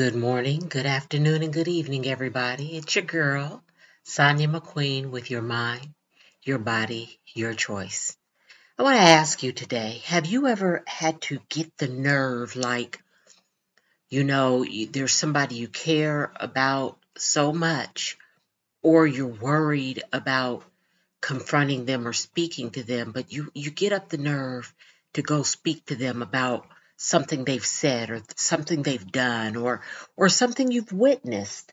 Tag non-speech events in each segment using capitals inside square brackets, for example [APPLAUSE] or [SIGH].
Good morning, good afternoon, and good evening, everybody. It's your girl, Sonia McQueen, with your mind, your body, your choice. I want to ask you today have you ever had to get the nerve like, you know, there's somebody you care about so much, or you're worried about confronting them or speaking to them, but you, you get up the nerve to go speak to them about something they've said or something they've done or or something you've witnessed.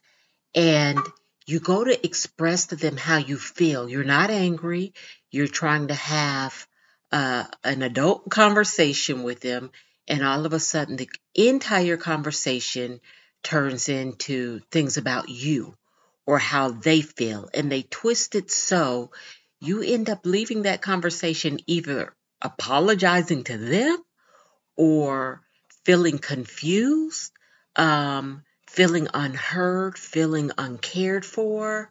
And you go to express to them how you feel. You're not angry. You're trying to have uh, an adult conversation with them. And all of a sudden the entire conversation turns into things about you or how they feel. And they twist it so you end up leaving that conversation either apologizing to them or feeling confused, um, feeling unheard, feeling uncared for.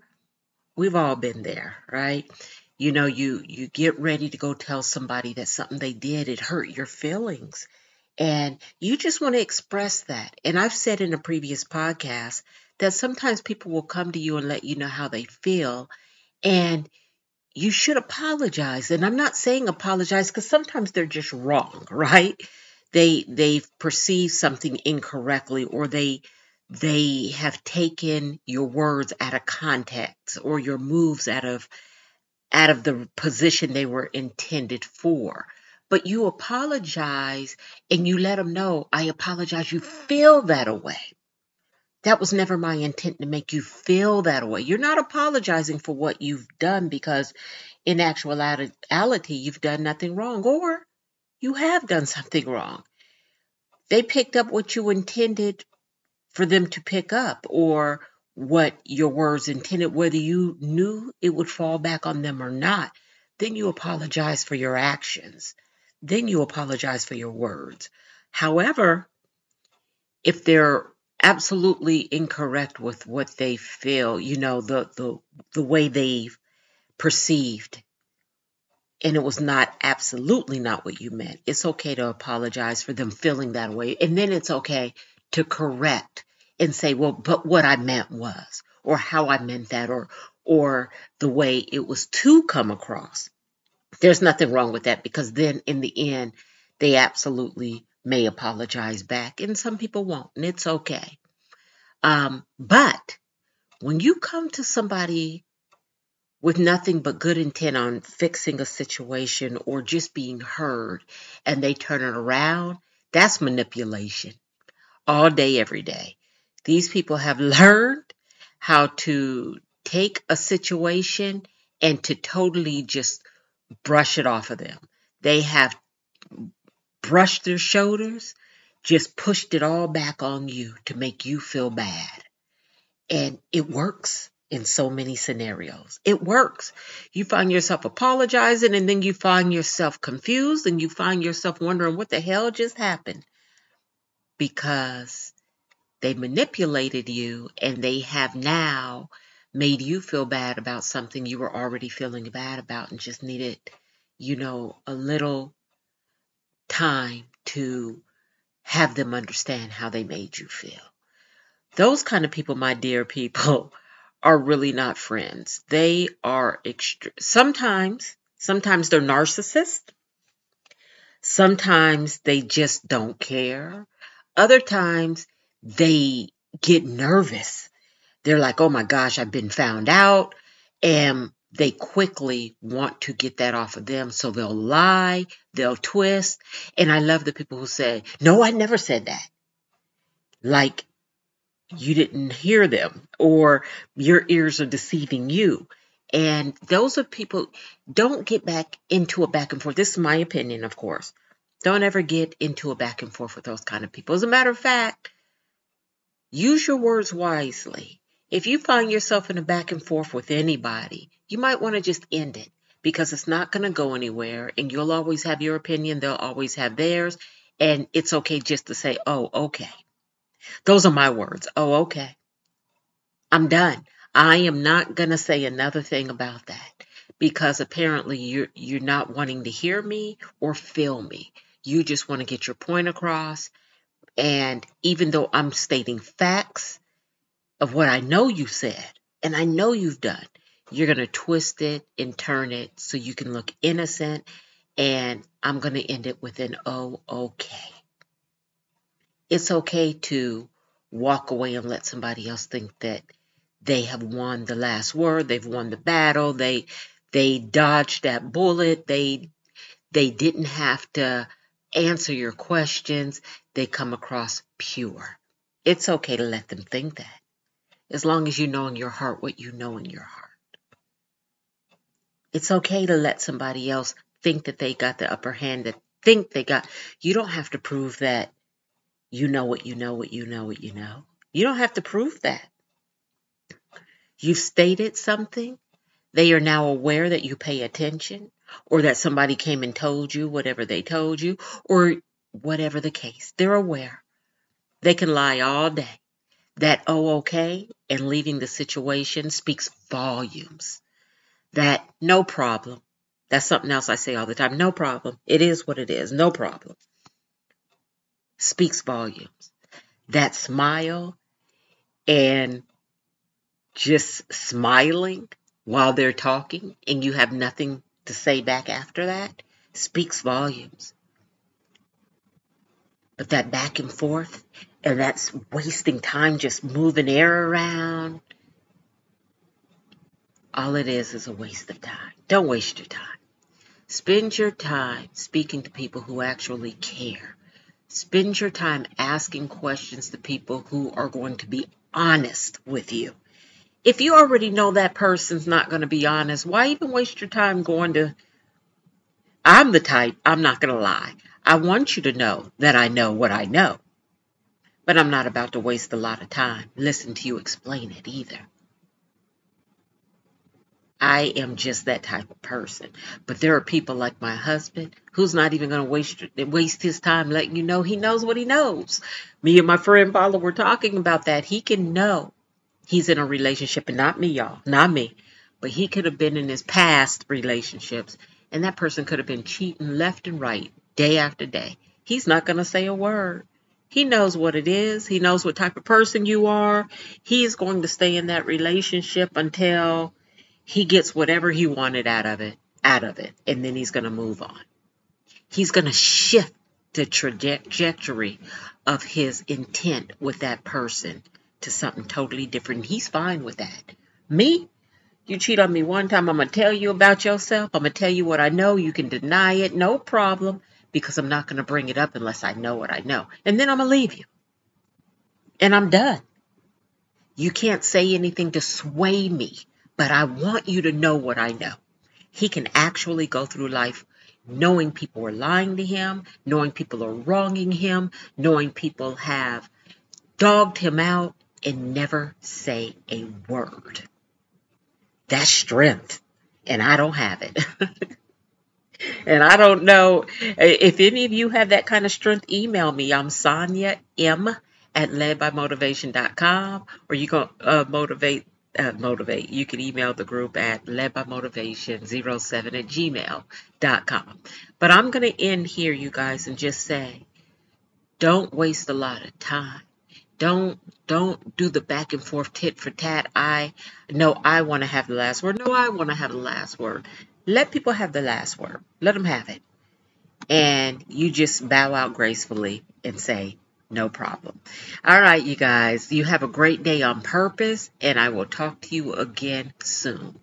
We've all been there, right? You know, you you get ready to go tell somebody that something they did it hurt your feelings. And you just want to express that. And I've said in a previous podcast that sometimes people will come to you and let you know how they feel. And you should apologize. And I'm not saying apologize because sometimes they're just wrong, [LAUGHS] right? They they've perceived something incorrectly or they they have taken your words out of context or your moves out of out of the position they were intended for. But you apologize and you let them know i apologize. You feel that way that was never my intent to make you feel that way. You're not apologizing for what you've done because in actuality you've done nothing wrong or you have done something wrong. They picked up what you intended for them to pick up or what your words intended, whether you knew it would fall back on them or not. Then you apologize for your actions. Then you apologize for your words. However, if they're absolutely incorrect with what they feel, you know, the the the way they've perceived and it was not absolutely not what you meant. It's okay to apologize for them feeling that way. And then it's okay to correct and say, well, but what I meant was, or how I meant that, or or the way it was to come across. There's nothing wrong with that because then in the end, they absolutely may apologize back, and some people won't, and it's okay. Um, but when you come to somebody with nothing but good intent on fixing a situation or just being heard and they turn it around, that's manipulation all day, every day. These people have [LAUGHS] learned how to take a situation and to totally just brush it off of them. They have brushed their shoulders, just pushed it all back on you to make you feel bad. And it works in so many scenarios. It works. You find yourself apologizing and then you find yourself confused and you find yourself wondering what the hell just happened because they manipulated you and they have now made you feel bad about something you were already feeling bad about and just needed, you know, a little time to have them understand how they made you feel. Those kind of people, my dear people, are really not friends. They are extre- sometimes sometimes they're narcissists. Sometimes they just don't care. Other times they get nervous. They're like, "Oh my gosh, I've been found out." And they quickly want to get that off of them. So they'll lie, they'll twist. And I love the people who say, No, I never said that. Like you didn't hear them or your ears are deceiving you. And those are people, don't get back into a back and forth. This is my opinion, of course. Don't ever get into a back and forth with those kind of people. As a matter of fact, use your words wisely. If you find yourself in a back and forth with anybody, you might want to just end it because it's not going to go anywhere and you'll always have your opinion. They'll always have theirs. And it's okay just to say, oh, okay. Those are my words. Oh, okay. I'm done. I am not going to say another thing about that because apparently you're you're not wanting to hear me or feel me. You just want to get your point across And even though I'm stating facts of what I know you said and I know you've done, you're going to twist it and turn it so you can look innocent. And I'm going to end it with an oh, okay. It's okay to walk away and let somebody else think that they have won the last word, they've won the battle, they they dodged that bullet, they they didn't have to answer your questions, they come across pure. It's okay to let them think that. As long as you know in your heart what you know in your heart. It's okay to let somebody else think that they got the upper hand, that think they got. You don't have to prove that you know what you know, what you know, what you know. You don't have to prove that. You've stated something. They are now aware that you pay attention or that somebody came and told you whatever they told you or whatever the case. They're aware. They can lie all day. That oh okay and leaving the situation speaks volumes. That no problem. That's something else I say all the time. No problem. It is what it is. No problem speaks volumes. That smile and just smiling while they're talking and you have nothing to say back after that speaks volumes. But that back and forth and that's wasting time just moving air around. All it is is a waste of time. Don't waste your time. Spend your time speaking to people who actually care Spend your time asking questions to people who are going to be honest with you. If you already know that person's not going to be honest, why even waste your time going to. I'm the type, I'm not going to lie. I want you to know that I know what I know. But I'm not about to waste a lot of time. listening to you explain it either. I am just that type of person. But there are people like my husband who's not even going to waste waste his time letting you know he knows what he knows. Me and my friend Paula were talking about that. He can know he's in a relationship, and not me, y'all, not me. But he could have been in his past relationships, and that person could have been cheating left and right, day after day. He's not going to say a word. He knows what it is. He knows what type of person you are. He is going to stay in that relationship until he gets whatever he wanted out of it, out of it, and then he's going to move on. He's going to shift the trajectory of his intent with that person to something totally different. He's fine with that. Me, you cheat on me one time, I'm going to tell you about yourself. I'm going to tell you what I know. You can deny it, no problem, because I'm not going to bring it up unless I know what I know. And then I'm going to leave you. And I'm done. You can't say anything to sway me but I want you to know what I know. He can actually go through life knowing people are lying to him, knowing people are wronging him, knowing people have dogged him out, and never say a word. That's strength, and I don't have it. [LAUGHS] and I don't know if any of you have that kind of strength. Email me. I'm Sonia M at ledbymotivation.com, or you can uh, motivate uh, motivate, you can email the group at ledbymotivation07 at gmail.com. But I'm going to end here, you guys, and just say, don't waste a lot of time. Don't don't do the back and forth tit for tat. I know I want to have the last word. No, I want to have the last word. Let people have the last word. Let them have it. And you just bow out gracefully and say, no problem. All right, you guys. You have a great day on purpose, and I will talk to you again soon.